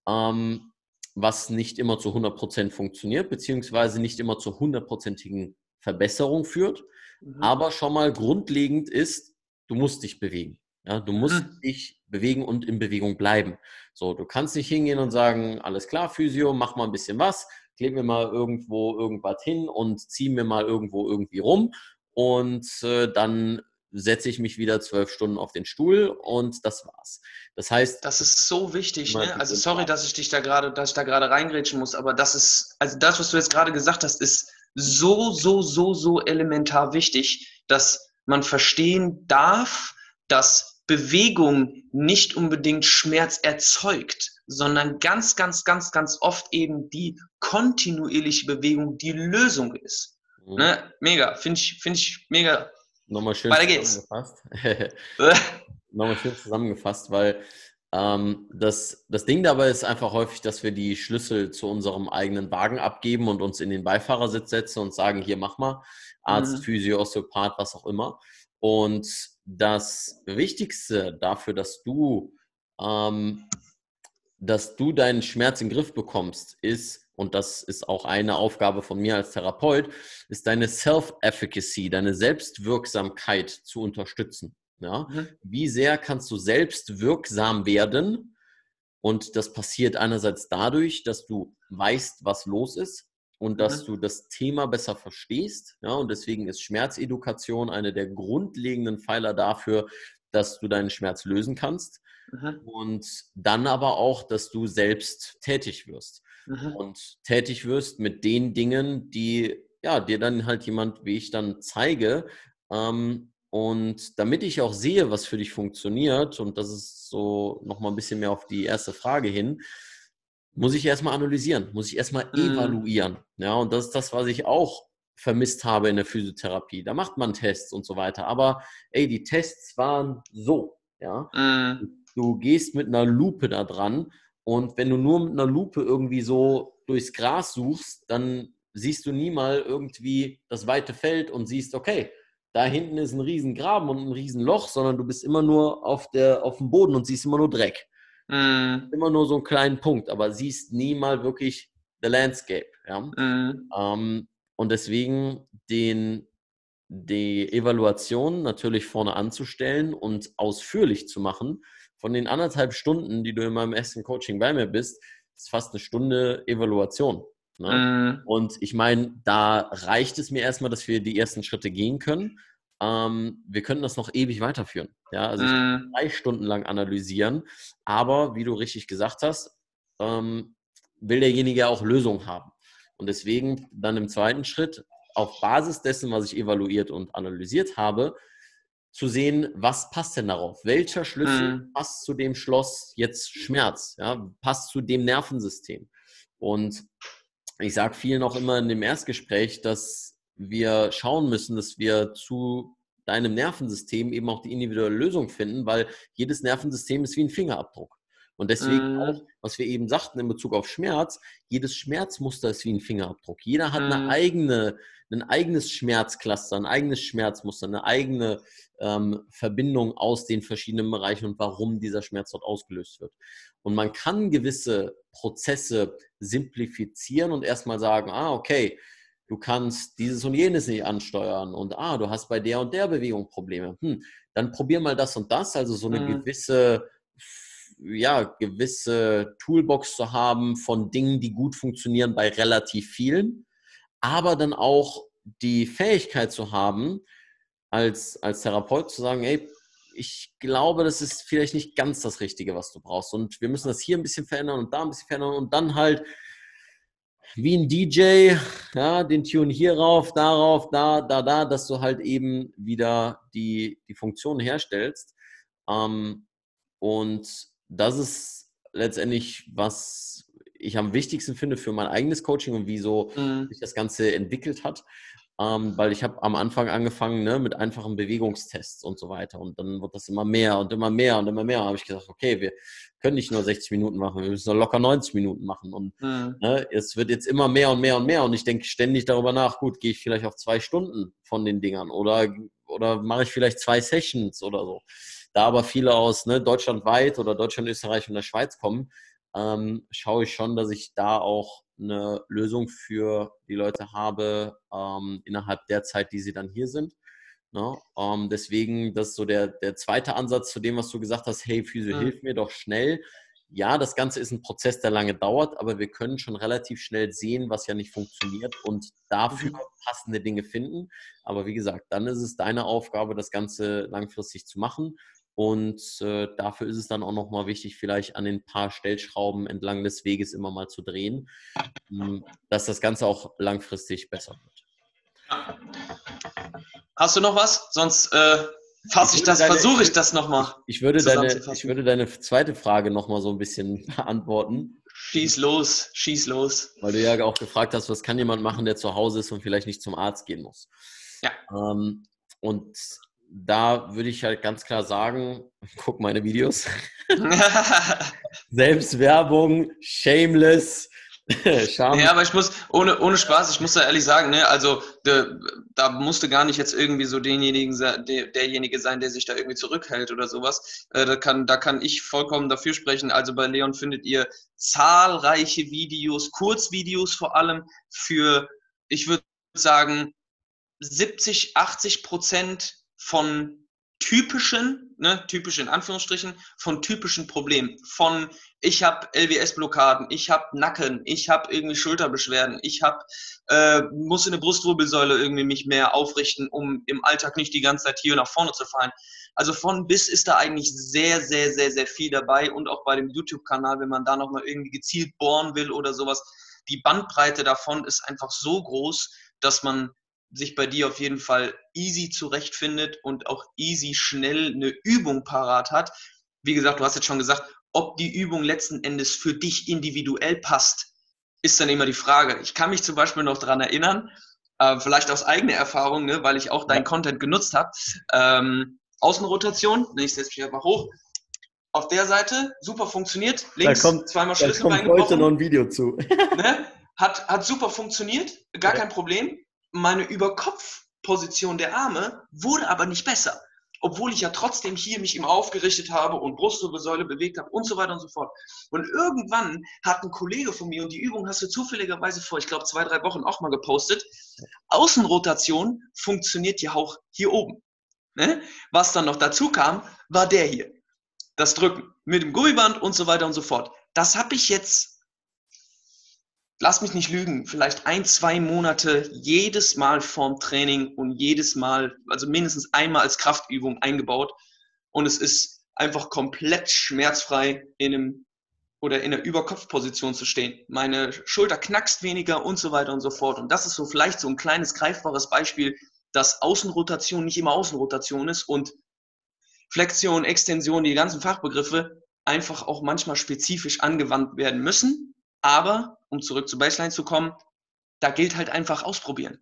ähm, was nicht immer zu 100% funktioniert, beziehungsweise nicht immer zur hundertprozentigen Verbesserung führt. Mhm. Aber schon mal grundlegend ist, du musst dich bewegen. Ja, du musst mhm. dich bewegen und in Bewegung bleiben. So, du kannst nicht hingehen und sagen, alles klar, Physio, mach mal ein bisschen was klebe mir mal irgendwo irgendwas hin und ziehe mir mal irgendwo irgendwie rum und äh, dann setze ich mich wieder zwölf Stunden auf den Stuhl und das war's. Das heißt, das ist so wichtig. Ne? Also sorry, dass ich dich da gerade, dass ich da gerade reingrätschen muss, aber das ist, also das, was du jetzt gerade gesagt hast, ist so, so, so, so elementar wichtig, dass man verstehen darf, dass Bewegung nicht unbedingt Schmerz erzeugt sondern ganz, ganz, ganz, ganz oft eben die kontinuierliche Bewegung die Lösung ist. Mhm. Ne? Mega, finde ich, find ich mega. Nochmal schön Weiter zusammengefasst. Nochmal schön zusammengefasst, weil ähm, das, das Ding dabei ist einfach häufig, dass wir die Schlüssel zu unserem eigenen Wagen abgeben und uns in den Beifahrersitz setzen und sagen, hier mach mal, Arzt, mhm. Physio, Osteopath, was auch immer. Und das Wichtigste dafür, dass du ähm, dass du deinen Schmerz in den Griff bekommst, ist, und das ist auch eine Aufgabe von mir als Therapeut, ist deine Self-Efficacy, deine Selbstwirksamkeit zu unterstützen. Ja? Mhm. Wie sehr kannst du selbst wirksam werden? Und das passiert einerseits dadurch, dass du weißt, was los ist und dass mhm. du das Thema besser verstehst. Ja? Und deswegen ist Schmerzedukation eine der grundlegenden Pfeiler dafür, dass du deinen Schmerz lösen kannst. Mhm. Und dann aber auch, dass du selbst tätig wirst. Mhm. Und tätig wirst mit den Dingen, die ja, dir dann halt jemand, wie ich dann zeige, ähm, und damit ich auch sehe, was für dich funktioniert, und das ist so nochmal ein bisschen mehr auf die erste Frage hin, muss ich erstmal analysieren, muss ich erstmal mhm. evaluieren. Ja, und das ist das, was ich auch vermisst habe in der Physiotherapie. Da macht man Tests und so weiter. Aber ey, die Tests waren so. Ja, mhm. du gehst mit einer Lupe da dran und wenn du nur mit einer Lupe irgendwie so durchs Gras suchst, dann siehst du nie mal irgendwie das weite Feld und siehst, okay, da hinten ist ein Riesengraben und ein Riesenloch, sondern du bist immer nur auf, der, auf dem Boden und siehst immer nur Dreck. Mm. Immer nur so einen kleinen Punkt, aber siehst nie mal wirklich the landscape. Ja? Mm. Ähm, und deswegen den, die Evaluation natürlich vorne anzustellen und ausführlich zu machen. Von den anderthalb Stunden, die du in meinem ersten Coaching bei mir bist, ist fast eine Stunde Evaluation. Ne? Mm. Und ich meine, da reicht es mir erstmal, dass wir die ersten Schritte gehen können. Ähm, wir können das noch ewig weiterführen. Ja, also ich kann mm. drei Stunden lang analysieren, aber wie du richtig gesagt hast, ähm, will derjenige auch Lösungen haben. Und deswegen dann im zweiten Schritt auf Basis dessen, was ich evaluiert und analysiert habe, zu sehen, was passt denn darauf? Welcher Schlüssel mm. passt zu dem Schloss jetzt Schmerz? Ja, passt zu dem Nervensystem? Und ich sage vielen auch immer in dem Erstgespräch, dass wir schauen müssen, dass wir zu deinem Nervensystem eben auch die individuelle Lösung finden, weil jedes Nervensystem ist wie ein Fingerabdruck. Und deswegen mm. auch, was wir eben sagten in Bezug auf Schmerz, jedes Schmerzmuster ist wie ein Fingerabdruck. Jeder hat mm. eine mhm. eigene, ein eigenes Schmerzcluster, ein eigenes Schmerzmuster, eine eigene ähm, Verbindung aus den verschiedenen Bereichen und warum dieser Schmerz dort ausgelöst wird. Und man kann gewisse Prozesse simplifizieren und erstmal sagen, ah, okay, du kannst dieses und jenes nicht ansteuern und ah, du hast bei der und der Bewegung Probleme. Hm, dann probier mal das und das, also so eine mhm. gewisse ja, gewisse Toolbox zu haben von Dingen, die gut funktionieren bei relativ vielen, aber dann auch die Fähigkeit zu haben, als, als Therapeut zu sagen, hey, ich glaube, das ist vielleicht nicht ganz das Richtige, was du brauchst. Und wir müssen das hier ein bisschen verändern und da ein bisschen verändern und dann halt wie ein DJ, ja, den Tune hier rauf, darauf, da, da, da, dass du halt eben wieder die, die Funktion herstellst. Ähm, und das ist letztendlich, was ich am wichtigsten finde für mein eigenes Coaching und wie so mhm. sich das Ganze entwickelt hat ähm, weil ich habe am Anfang angefangen ne, mit einfachen Bewegungstests und so weiter und dann wird das immer mehr und immer mehr und immer mehr. Da habe ich gesagt, okay, wir können nicht nur 60 Minuten machen, wir müssen nur locker 90 Minuten machen und mhm. ne, es wird jetzt immer mehr und mehr und mehr und ich denke ständig darüber nach, gut, gehe ich vielleicht auf zwei Stunden von den Dingern oder, oder mache ich vielleicht zwei Sessions oder so. Da aber viele aus ne, deutschlandweit oder Deutschland, Österreich und der Schweiz kommen, ähm, schaue ich schon, dass ich da auch eine Lösung für die Leute habe ähm, innerhalb der Zeit, die sie dann hier sind. Ne? Ähm, deswegen, das ist so der, der zweite Ansatz zu dem, was du gesagt hast, hey, Physio, mhm. hilf mir doch schnell. Ja, das Ganze ist ein Prozess, der lange dauert, aber wir können schon relativ schnell sehen, was ja nicht funktioniert und dafür mhm. passende Dinge finden. Aber wie gesagt, dann ist es deine Aufgabe, das Ganze langfristig zu machen. Und äh, dafür ist es dann auch nochmal wichtig, vielleicht an den paar Stellschrauben entlang des Weges immer mal zu drehen, ähm, dass das Ganze auch langfristig besser wird. Hast du noch was? Sonst äh, fasse ich, das, versuche ich das nochmal. Ich, würde deine, ich würde deine zweite Frage nochmal so ein bisschen beantworten. Schieß los, schieß los. Weil du ja auch gefragt hast, was kann jemand machen, der zu Hause ist und vielleicht nicht zum Arzt gehen muss. Ja. Ähm, und da würde ich halt ganz klar sagen, guck meine Videos. Selbstwerbung, shameless. ja, aber ich muss, ohne, ohne Spaß, ich muss da ehrlich sagen, ne, also de, da musste gar nicht jetzt irgendwie so denjenigen, der, derjenige sein, der sich da irgendwie zurückhält oder sowas. Äh, da, kann, da kann ich vollkommen dafür sprechen. Also bei Leon findet ihr zahlreiche Videos, Kurzvideos vor allem für, ich würde sagen, 70, 80 Prozent von typischen, ne, typisch in Anführungsstrichen, von typischen Problemen. Von ich habe LWS-Blockaden, ich habe Nacken, ich habe irgendwie Schulterbeschwerden, ich habe äh, muss in der Brustwirbelsäule irgendwie mich mehr aufrichten, um im Alltag nicht die ganze Zeit hier nach vorne zu fallen. Also von bis ist da eigentlich sehr, sehr, sehr, sehr viel dabei und auch bei dem YouTube-Kanal, wenn man da nochmal irgendwie gezielt bohren will oder sowas. Die Bandbreite davon ist einfach so groß, dass man sich bei dir auf jeden Fall easy zurechtfindet und auch easy schnell eine Übung parat hat. Wie gesagt, du hast jetzt schon gesagt, ob die Übung letzten Endes für dich individuell passt, ist dann immer die Frage. Ich kann mich zum Beispiel noch daran erinnern, äh, vielleicht aus eigener Erfahrung, ne, weil ich auch deinen Content genutzt habe. Ähm, Außenrotation, ich setze mich einfach hoch. Auf der Seite, super funktioniert. Links da kommt, zweimal Schlüssel da kommt heute noch ein Video zu. ne? hat, hat super funktioniert, gar ja. kein Problem. Meine Überkopfposition der Arme wurde aber nicht besser obwohl ich ja trotzdem hier mich immer aufgerichtet habe und Brustwirbelsäule bewegt habe und so weiter und so fort. Und irgendwann hat ein Kollege von mir, und die Übung hast du zufälligerweise vor, ich glaube, zwei, drei Wochen auch mal gepostet, Außenrotation funktioniert ja auch hier oben. Ne? Was dann noch dazu kam, war der hier. Das Drücken mit dem Gummiband und so weiter und so fort. Das habe ich jetzt lass mich nicht lügen, vielleicht ein, zwei Monate jedes Mal vorm Training und jedes Mal, also mindestens einmal als Kraftübung eingebaut. Und es ist einfach komplett schmerzfrei in einem oder in der Überkopfposition zu stehen. Meine Schulter knackst weniger und so weiter und so fort. Und das ist so vielleicht so ein kleines greifbares Beispiel, dass Außenrotation nicht immer Außenrotation ist und Flexion, Extension, die ganzen Fachbegriffe einfach auch manchmal spezifisch angewandt werden müssen. Aber um zurück zu Baseline zu kommen, da gilt halt einfach ausprobieren.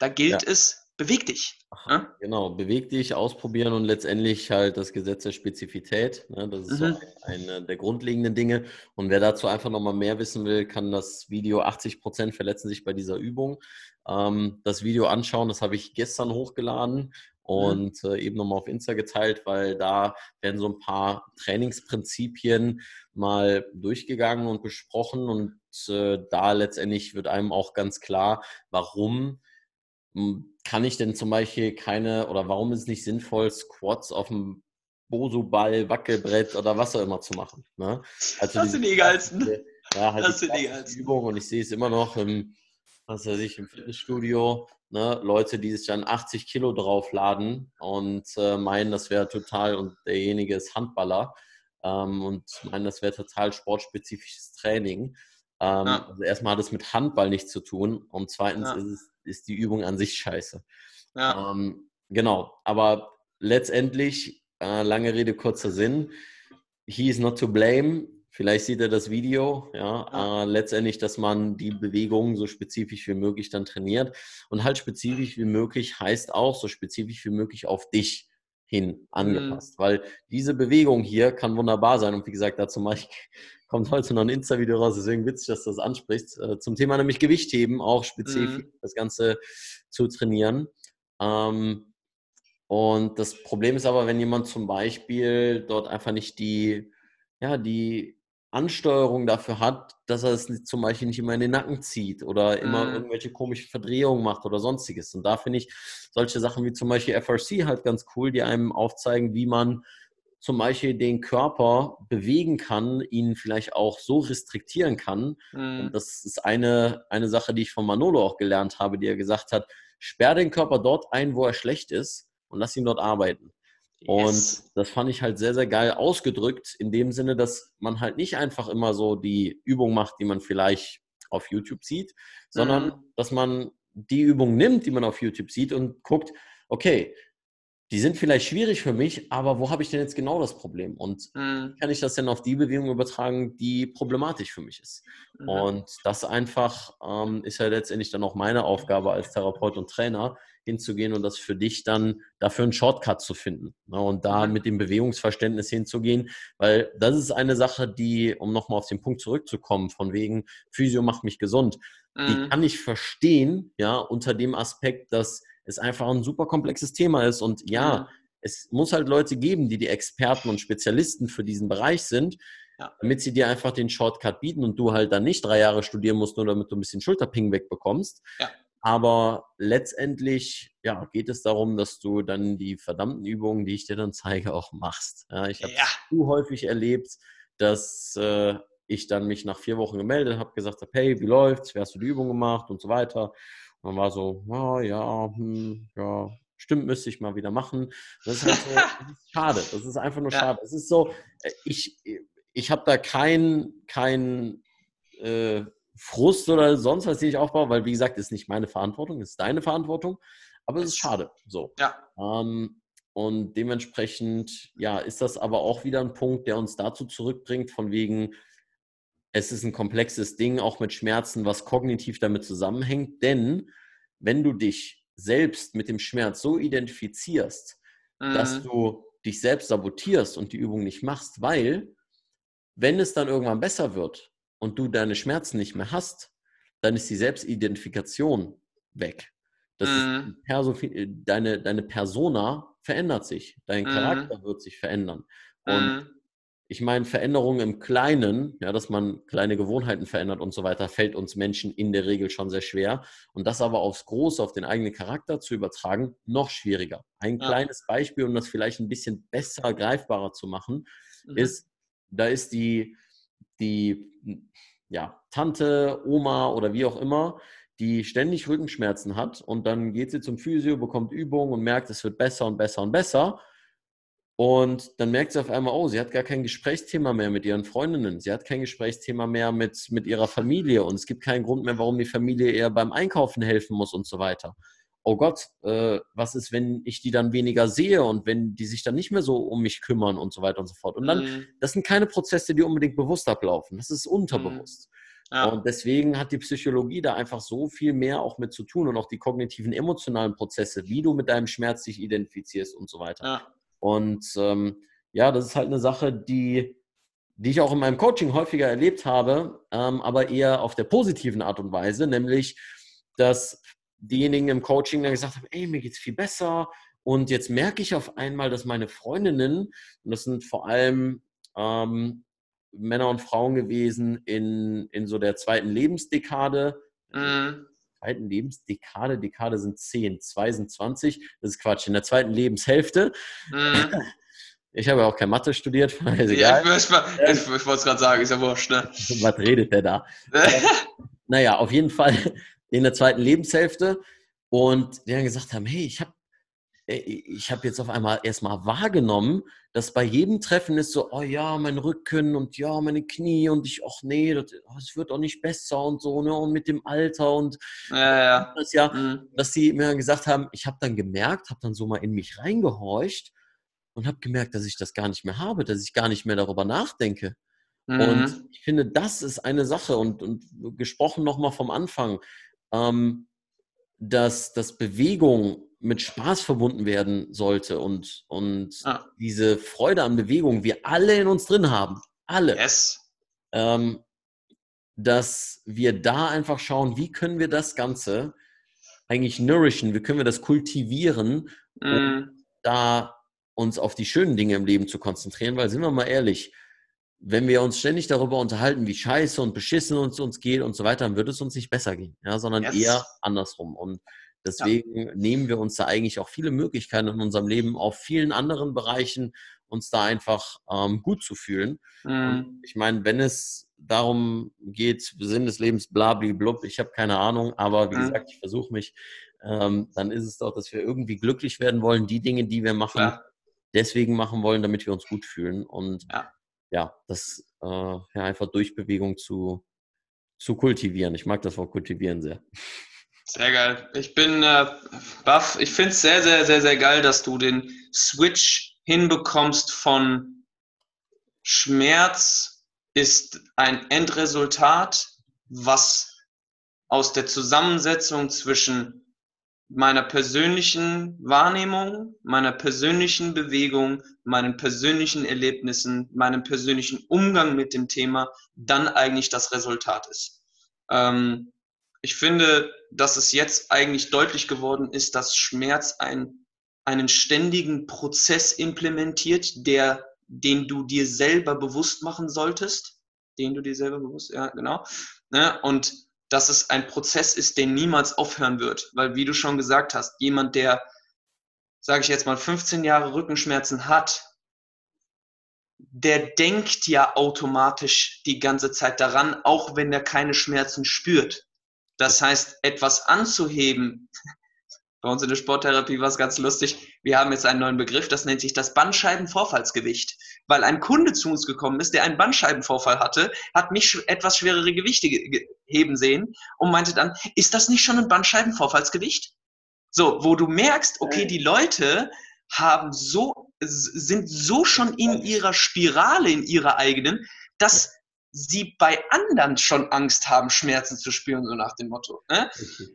Da gilt ja. es, beweg dich. Ne? Genau, beweg dich, ausprobieren und letztendlich halt das Gesetz der Spezifität. Ne? Das ist mhm. so eine der grundlegenden Dinge. Und wer dazu einfach nochmal mehr wissen will, kann das Video 80 Prozent verletzen sich bei dieser Übung. Ähm, das Video anschauen, das habe ich gestern hochgeladen. Mhm. und äh, eben nochmal auf Insta geteilt, weil da werden so ein paar Trainingsprinzipien mal durchgegangen und besprochen und äh, da letztendlich wird einem auch ganz klar, warum hm, kann ich denn zum Beispiel keine oder warum ist es nicht sinnvoll, Squats auf dem Bosu-Ball, Wackelbrett oder was auch immer zu machen. Ne? Also das sind die geilsten. Ja, halt das sind die geilsten. Übung und ich sehe es immer noch im, was weiß ich, im Fitnessstudio, ne, Leute, die sich dann 80 Kilo draufladen und äh, meinen, das wäre total, und derjenige ist Handballer ähm, und meinen, das wäre total sportspezifisches Training. Ähm, ja. Also erstmal hat es mit Handball nichts zu tun und zweitens ja. ist, es, ist die Übung an sich scheiße. Ja. Ähm, genau, aber letztendlich, äh, lange Rede, kurzer Sinn, he is not to blame. Vielleicht sieht er das Video, ja, äh, letztendlich, dass man die Bewegungen so spezifisch wie möglich dann trainiert. Und halt spezifisch wie möglich heißt auch so spezifisch wie möglich auf dich hin angepasst. Mhm. Weil diese Bewegung hier kann wunderbar sein. Und wie gesagt, dazu mache ich, kommt heute noch ein Insta-Video raus, deswegen witzig, dass du das ansprichst. Äh, zum Thema nämlich Gewichtheben, auch spezifisch mhm. das Ganze zu trainieren. Ähm, und das Problem ist aber, wenn jemand zum Beispiel dort einfach nicht die, ja, die Ansteuerung dafür hat, dass er es zum Beispiel nicht immer in den Nacken zieht oder immer mm. irgendwelche komischen Verdrehungen macht oder sonstiges. Und da finde ich solche Sachen wie zum Beispiel FRC halt ganz cool, die einem aufzeigen, wie man zum Beispiel den Körper bewegen kann, ihn vielleicht auch so restriktieren kann. Und das ist eine, eine Sache, die ich von Manolo auch gelernt habe, die er gesagt hat, sperr den Körper dort ein, wo er schlecht ist und lass ihn dort arbeiten. Yes. Und das fand ich halt sehr, sehr geil ausgedrückt, in dem Sinne, dass man halt nicht einfach immer so die Übung macht, die man vielleicht auf YouTube sieht, sondern mhm. dass man die Übung nimmt, die man auf YouTube sieht und guckt, okay, die sind vielleicht schwierig für mich, aber wo habe ich denn jetzt genau das Problem? Und mhm. kann ich das denn auf die Bewegung übertragen, die problematisch für mich ist? Mhm. Und das einfach ähm, ist ja letztendlich dann auch meine Aufgabe als Therapeut und Trainer, hinzugehen und das für dich dann dafür einen Shortcut zu finden ne? und da mhm. mit dem Bewegungsverständnis hinzugehen, weil das ist eine Sache, die, um nochmal auf den Punkt zurückzukommen, von wegen Physio macht mich gesund, mhm. die kann ich verstehen, ja, unter dem Aspekt, dass es einfach ein super komplexes Thema ist und ja, mhm. es muss halt Leute geben, die die Experten und Spezialisten für diesen Bereich sind, ja. damit sie dir einfach den Shortcut bieten und du halt dann nicht drei Jahre studieren musst, nur damit du ein bisschen Schulterping wegbekommst. Ja. Aber letztendlich ja, geht es darum, dass du dann die verdammten Übungen, die ich dir dann zeige, auch machst. Ja, ich habe ja. zu häufig erlebt, dass äh, ich dann mich nach vier Wochen gemeldet habe, gesagt habe, hey, wie läuft's? Wie hast du die Übung gemacht und so weiter. Dann war so, oh, ja, hm, ja, stimmt, müsste ich mal wieder machen. Das ist, halt so, das ist schade. Das ist einfach nur ja. schade. Es ist so, äh, ich, ich habe da kein, kein äh, Frust oder sonst was, den ich aufbaue, weil wie gesagt, ist nicht meine Verantwortung, ist deine Verantwortung, aber es ist schade. So. Ja. Ähm, und dementsprechend, ja, ist das aber auch wieder ein Punkt, der uns dazu zurückbringt, von wegen, es ist ein komplexes Ding, auch mit Schmerzen, was kognitiv damit zusammenhängt. Denn wenn du dich selbst mit dem Schmerz so identifizierst, mhm. dass du dich selbst sabotierst und die Übung nicht machst, weil wenn es dann irgendwann besser wird und du deine Schmerzen nicht mehr hast, dann ist die Selbstidentifikation weg. Das mhm. ist deine, deine Persona verändert sich, dein mhm. Charakter wird sich verändern. Und mhm ich meine, Veränderungen im Kleinen, ja, dass man kleine Gewohnheiten verändert und so weiter, fällt uns Menschen in der Regel schon sehr schwer. Und das aber aufs Große, auf den eigenen Charakter zu übertragen, noch schwieriger. Ein ja. kleines Beispiel, um das vielleicht ein bisschen besser greifbarer zu machen, mhm. ist, da ist die, die ja, Tante, Oma oder wie auch immer, die ständig Rückenschmerzen hat und dann geht sie zum Physio, bekommt Übungen und merkt, es wird besser und besser und besser. Und dann merkt sie auf einmal, oh, sie hat gar kein Gesprächsthema mehr mit ihren Freundinnen. Sie hat kein Gesprächsthema mehr mit, mit ihrer Familie. Und es gibt keinen Grund mehr, warum die Familie ihr beim Einkaufen helfen muss und so weiter. Oh Gott, äh, was ist, wenn ich die dann weniger sehe und wenn die sich dann nicht mehr so um mich kümmern und so weiter und so fort. Und dann, mhm. das sind keine Prozesse, die unbedingt bewusst ablaufen. Das ist unterbewusst. Mhm. Ja. Und deswegen hat die Psychologie da einfach so viel mehr auch mit zu tun und auch die kognitiven, emotionalen Prozesse, wie du mit deinem Schmerz dich identifizierst und so weiter. Ja. Und ähm, ja, das ist halt eine Sache, die, die ich auch in meinem Coaching häufiger erlebt habe, ähm, aber eher auf der positiven Art und Weise, nämlich, dass diejenigen im Coaching dann gesagt haben, ey, mir geht's viel besser. Und jetzt merke ich auf einmal, dass meine Freundinnen, und das sind vor allem ähm, Männer und Frauen gewesen in, in so der zweiten Lebensdekade, mhm zweiten Lebensdekade, Dekade sind 10, zwei sind 20, das ist Quatsch, in der zweiten Lebenshälfte. Mhm. Ich habe ja auch kein Mathe studiert, ist egal. Ja, ich, mal, ich, ich wollte es gerade sagen, ist ja wurscht, ne? Was redet der da? naja, auf jeden Fall in der zweiten Lebenshälfte und die dann gesagt haben, hey, ich habe äh, ich habe jetzt auf einmal erstmal wahrgenommen, dass bei jedem Treffen ist so, oh ja, mein Rücken und ja, meine Knie und ich, ach nee, das, oh, das wird auch nicht besser und so, ne, und mit dem Alter und ja, ja. das ja, mhm. dass sie mir gesagt haben, ich habe dann gemerkt, habe dann so mal in mich reingehorcht und habe gemerkt, dass ich das gar nicht mehr habe, dass ich gar nicht mehr darüber nachdenke. Mhm. Und ich finde, das ist eine Sache und, und gesprochen nochmal vom Anfang, ähm, dass, dass Bewegung mit Spaß verbunden werden sollte und, und ah. diese Freude an Bewegung wir alle in uns drin haben, alle, yes. ähm, dass wir da einfach schauen, wie können wir das Ganze eigentlich nourishen, wie können wir das kultivieren, mm. um da uns auf die schönen Dinge im Leben zu konzentrieren, weil sind wir mal ehrlich, wenn wir uns ständig darüber unterhalten, wie scheiße und beschissen uns uns geht und so weiter, dann wird es uns nicht besser gehen, ja, sondern yes. eher andersrum. Und Deswegen ja. nehmen wir uns da eigentlich auch viele Möglichkeiten in unserem Leben auf vielen anderen Bereichen, uns da einfach ähm, gut zu fühlen. Mhm. ich meine, wenn es darum geht, Sinn des Lebens, blablablub, ich habe keine Ahnung, aber wie mhm. gesagt, ich versuche mich, ähm, dann ist es doch, dass wir irgendwie glücklich werden wollen, die Dinge, die wir machen, Klar. deswegen machen wollen, damit wir uns gut fühlen. Und ja, ja das äh, ja, einfach durch Bewegung zu, zu kultivieren. Ich mag das Wort kultivieren sehr. Sehr geil. Ich bin äh, baff. Ich finde es sehr, sehr, sehr, sehr geil, dass du den Switch hinbekommst von Schmerz ist ein Endresultat, was aus der Zusammensetzung zwischen meiner persönlichen Wahrnehmung, meiner persönlichen Bewegung, meinen persönlichen Erlebnissen, meinem persönlichen Umgang mit dem Thema dann eigentlich das Resultat ist. Ähm, ich finde, dass es jetzt eigentlich deutlich geworden ist, dass Schmerz ein, einen ständigen Prozess implementiert, der, den du dir selber bewusst machen solltest. Den du dir selber bewusst, ja, genau. Ne? Und dass es ein Prozess ist, der niemals aufhören wird. Weil, wie du schon gesagt hast, jemand, der, sage ich jetzt mal, 15 Jahre Rückenschmerzen hat, der denkt ja automatisch die ganze Zeit daran, auch wenn er keine Schmerzen spürt. Das heißt, etwas anzuheben. Bei uns in der Sporttherapie war es ganz lustig. Wir haben jetzt einen neuen Begriff, das nennt sich das Bandscheibenvorfallsgewicht. weil ein Kunde zu uns gekommen ist, der einen Bandscheibenvorfall hatte, hat mich etwas schwerere Gewichte heben sehen und meinte dann, ist das nicht schon ein Bandscheibenvorfallsgewicht? So, wo du merkst, okay, die Leute haben so, sind so schon in ihrer Spirale, in ihrer eigenen, dass sie bei anderen schon Angst haben, Schmerzen zu spüren, so nach dem Motto. Ne?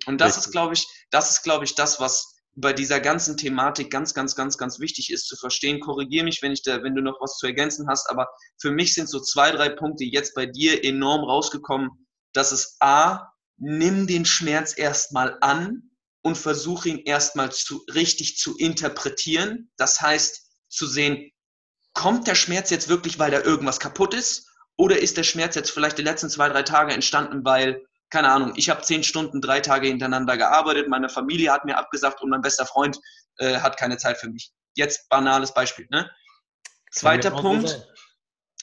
Und das ist, glaube ich, das ist, glaube ich, das, was bei dieser ganzen Thematik ganz, ganz, ganz, ganz wichtig ist zu verstehen. Korrigiere mich, wenn ich da, wenn du noch was zu ergänzen hast, aber für mich sind so zwei, drei Punkte jetzt bei dir enorm rausgekommen. Das ist A, nimm den Schmerz erstmal an und versuche ihn erstmal zu, richtig zu interpretieren. Das heißt, zu sehen, kommt der Schmerz jetzt wirklich, weil da irgendwas kaputt ist? Oder ist der Schmerz jetzt vielleicht die letzten zwei, drei Tage entstanden, weil, keine Ahnung, ich habe zehn Stunden, drei Tage hintereinander gearbeitet, meine Familie hat mir abgesagt und mein bester Freund äh, hat keine Zeit für mich. Jetzt banales Beispiel. Ne? Zweiter Punkt.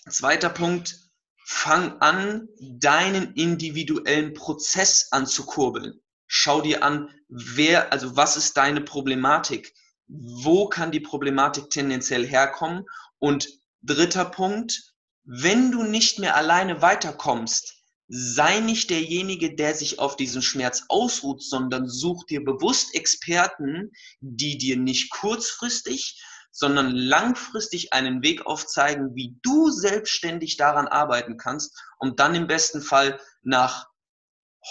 Zweiter Punkt. Fang an, deinen individuellen Prozess anzukurbeln. Schau dir an, wer, also was ist deine Problematik? Wo kann die Problematik tendenziell herkommen? Und dritter Punkt, wenn du nicht mehr alleine weiterkommst, sei nicht derjenige, der sich auf diesen Schmerz ausruht, sondern such dir bewusst Experten, die dir nicht kurzfristig, sondern langfristig einen Weg aufzeigen, wie du selbstständig daran arbeiten kannst und dann im besten Fall nach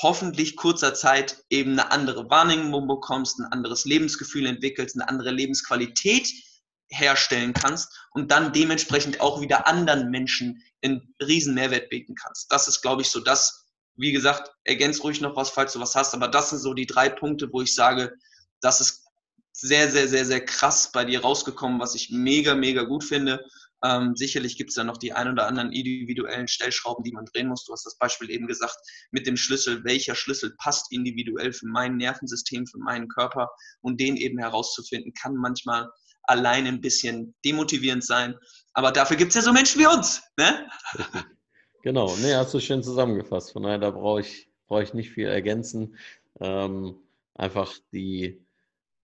hoffentlich kurzer Zeit eben eine andere Wahrnehmung bekommst, ein anderes Lebensgefühl entwickelst, eine andere Lebensqualität herstellen kannst und dann dementsprechend auch wieder anderen Menschen einen riesen Mehrwert bieten kannst. Das ist, glaube ich, so das, wie gesagt, ergänz ruhig noch was, falls du was hast, aber das sind so die drei Punkte, wo ich sage, das ist sehr, sehr, sehr, sehr krass bei dir rausgekommen, was ich mega, mega gut finde. Ähm, sicherlich gibt es da noch die ein oder anderen individuellen Stellschrauben, die man drehen muss. Du hast das Beispiel eben gesagt mit dem Schlüssel. Welcher Schlüssel passt individuell für mein Nervensystem, für meinen Körper? Und den eben herauszufinden, kann manchmal allein ein bisschen demotivierend sein. Aber dafür gibt es ja so Menschen wie uns. Ne? Genau, ne, hast du schön zusammengefasst. Von daher, da brauche ich, brauch ich nicht viel ergänzen. Ähm, einfach die,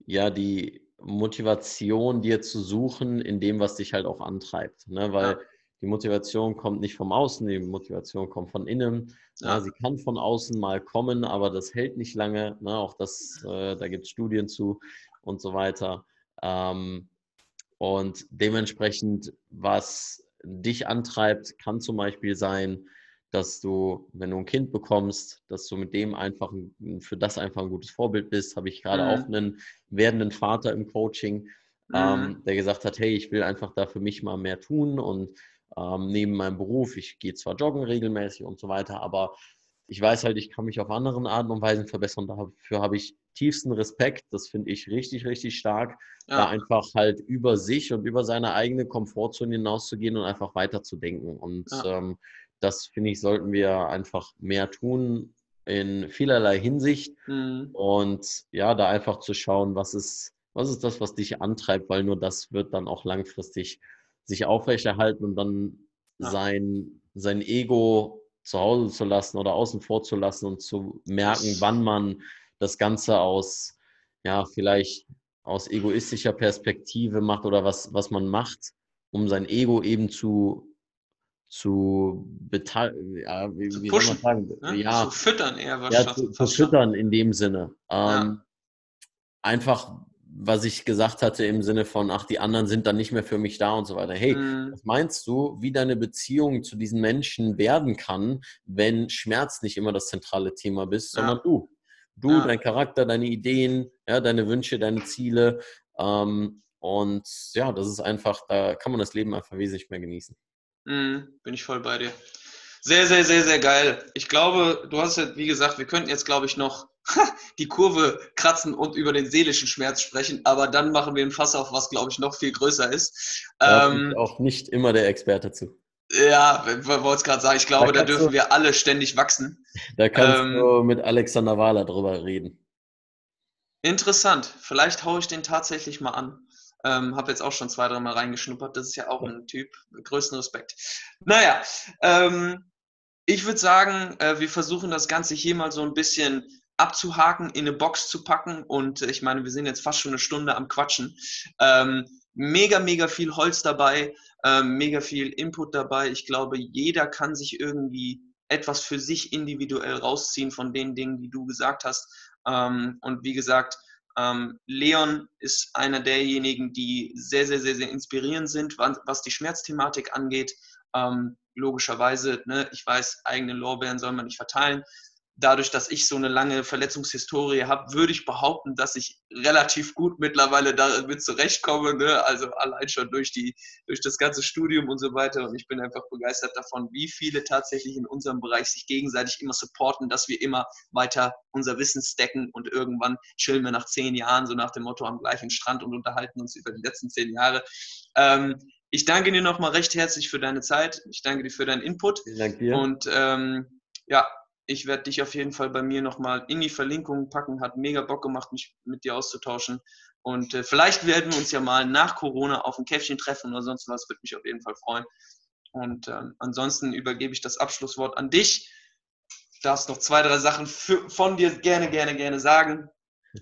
ja, die Motivation dir zu suchen in dem, was dich halt auch antreibt. Ne? Weil ja. die Motivation kommt nicht vom Außen, die Motivation kommt von innen. Ja. Ja, sie kann von außen mal kommen, aber das hält nicht lange. Ne? Auch das, äh, da gibt es Studien zu und so weiter. Ähm, und dementsprechend, was dich antreibt, kann zum Beispiel sein, dass du, wenn du ein Kind bekommst, dass du mit dem einfach für das einfach ein gutes Vorbild bist. Habe ich gerade mhm. auch einen werdenden Vater im Coaching, mhm. ähm, der gesagt hat, hey, ich will einfach da für mich mal mehr tun und ähm, neben meinem Beruf, ich gehe zwar joggen regelmäßig und so weiter, aber ich weiß halt, ich kann mich auf anderen Arten und Weisen verbessern. Dafür habe ich tiefsten Respekt. Das finde ich richtig, richtig stark, ja. da einfach halt über sich und über seine eigene Komfortzone hinauszugehen und einfach weiterzudenken. Und ja. ähm, das finde ich, sollten wir einfach mehr tun in vielerlei Hinsicht. Mhm. Und ja, da einfach zu schauen, was ist, was ist das, was dich antreibt, weil nur das wird dann auch langfristig sich aufrechterhalten und dann ja. sein, sein Ego zu Hause zu lassen oder außen vor zu lassen und zu merken, wann man das Ganze aus, ja, vielleicht aus egoistischer Perspektive macht oder was, was man macht, um sein Ego eben zu, zu ja, wie, zu wie pushen, soll man sagen? Ne? Ja, zu füttern eher wahrscheinlich. Ja, zu, zu füttern in dem Sinne. Ähm, ja. Einfach, was ich gesagt hatte im Sinne von, ach, die anderen sind dann nicht mehr für mich da und so weiter. Hey, mhm. was meinst du, wie deine Beziehung zu diesen Menschen werden kann, wenn Schmerz nicht immer das zentrale Thema bist, sondern ja. du? Du, ja. dein Charakter, deine Ideen, ja, deine Wünsche, deine Ziele. Ähm, und ja, das ist einfach, da kann man das Leben einfach wesentlich mehr genießen. Mhm, bin ich voll bei dir. Sehr, sehr, sehr, sehr geil. Ich glaube, du hast ja, wie gesagt, wir könnten jetzt, glaube ich, noch die Kurve kratzen und über den seelischen Schmerz sprechen, aber dann machen wir ein Fass auf, was, glaube ich, noch viel größer ist. Da ähm, auch nicht immer der Experte zu. Ja, wollte es gerade sagen, ich glaube, da, da dürfen du, wir alle ständig wachsen. Da kannst ähm, du mit Alexander Wahler drüber reden. Interessant. Vielleicht haue ich den tatsächlich mal an. Ähm, habe jetzt auch schon zwei, drei Mal reingeschnuppert. Das ist ja auch ein Typ. Größten Respekt. Naja, ähm, ich würde sagen, äh, wir versuchen das Ganze hier mal so ein bisschen abzuhaken, in eine Box zu packen. Und äh, ich meine, wir sind jetzt fast schon eine Stunde am Quatschen. Ähm, mega, mega viel Holz dabei, ähm, mega viel Input dabei. Ich glaube, jeder kann sich irgendwie etwas für sich individuell rausziehen von den Dingen, die du gesagt hast. Ähm, und wie gesagt, ähm, Leon ist einer derjenigen, die sehr, sehr, sehr, sehr inspirierend sind, was die Schmerzthematik angeht. Ähm, logischerweise, ne, ich weiß, eigene Lorbeeren soll man nicht verteilen dadurch, dass ich so eine lange Verletzungshistorie habe, würde ich behaupten, dass ich relativ gut mittlerweile damit zurechtkomme. Ne? Also allein schon durch, die, durch das ganze Studium und so weiter. Und ich bin einfach begeistert davon, wie viele tatsächlich in unserem Bereich sich gegenseitig immer supporten, dass wir immer weiter unser Wissen stacken und irgendwann chillen wir nach zehn Jahren so nach dem Motto am gleichen Strand und unterhalten uns über die letzten zehn Jahre. Ähm, ich danke dir nochmal recht herzlich für deine Zeit. Ich danke dir für deinen Input. Vielen Dank dir. Und ähm, ja, ich werde dich auf jeden Fall bei mir nochmal in die Verlinkung packen. Hat mega Bock gemacht, mich mit dir auszutauschen. Und äh, vielleicht werden wir uns ja mal nach Corona auf ein Käffchen treffen oder sonst was. Würde mich auf jeden Fall freuen. Und ähm, ansonsten übergebe ich das Abschlusswort an dich. Du darfst noch zwei, drei Sachen für, von dir gerne, gerne, gerne sagen.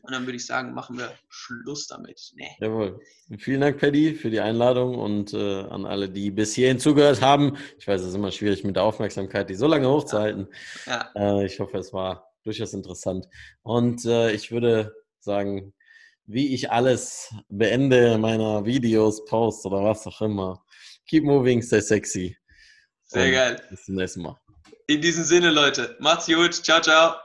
Und dann würde ich sagen, machen wir Schluss damit. Nee. Jawohl. Vielen Dank, Paddy, für die Einladung und äh, an alle, die bis hierhin zugehört haben. Ich weiß, es ist immer schwierig mit der Aufmerksamkeit, die so lange hochzuhalten. Ja. Ja. Äh, ich hoffe, es war durchaus interessant. Und äh, ich würde sagen, wie ich alles beende meiner Videos, Posts oder was auch immer. Keep moving, stay sexy. Sehr und geil. Bis zum nächsten Mal. In diesem Sinne, Leute. Macht's gut. Ciao, ciao.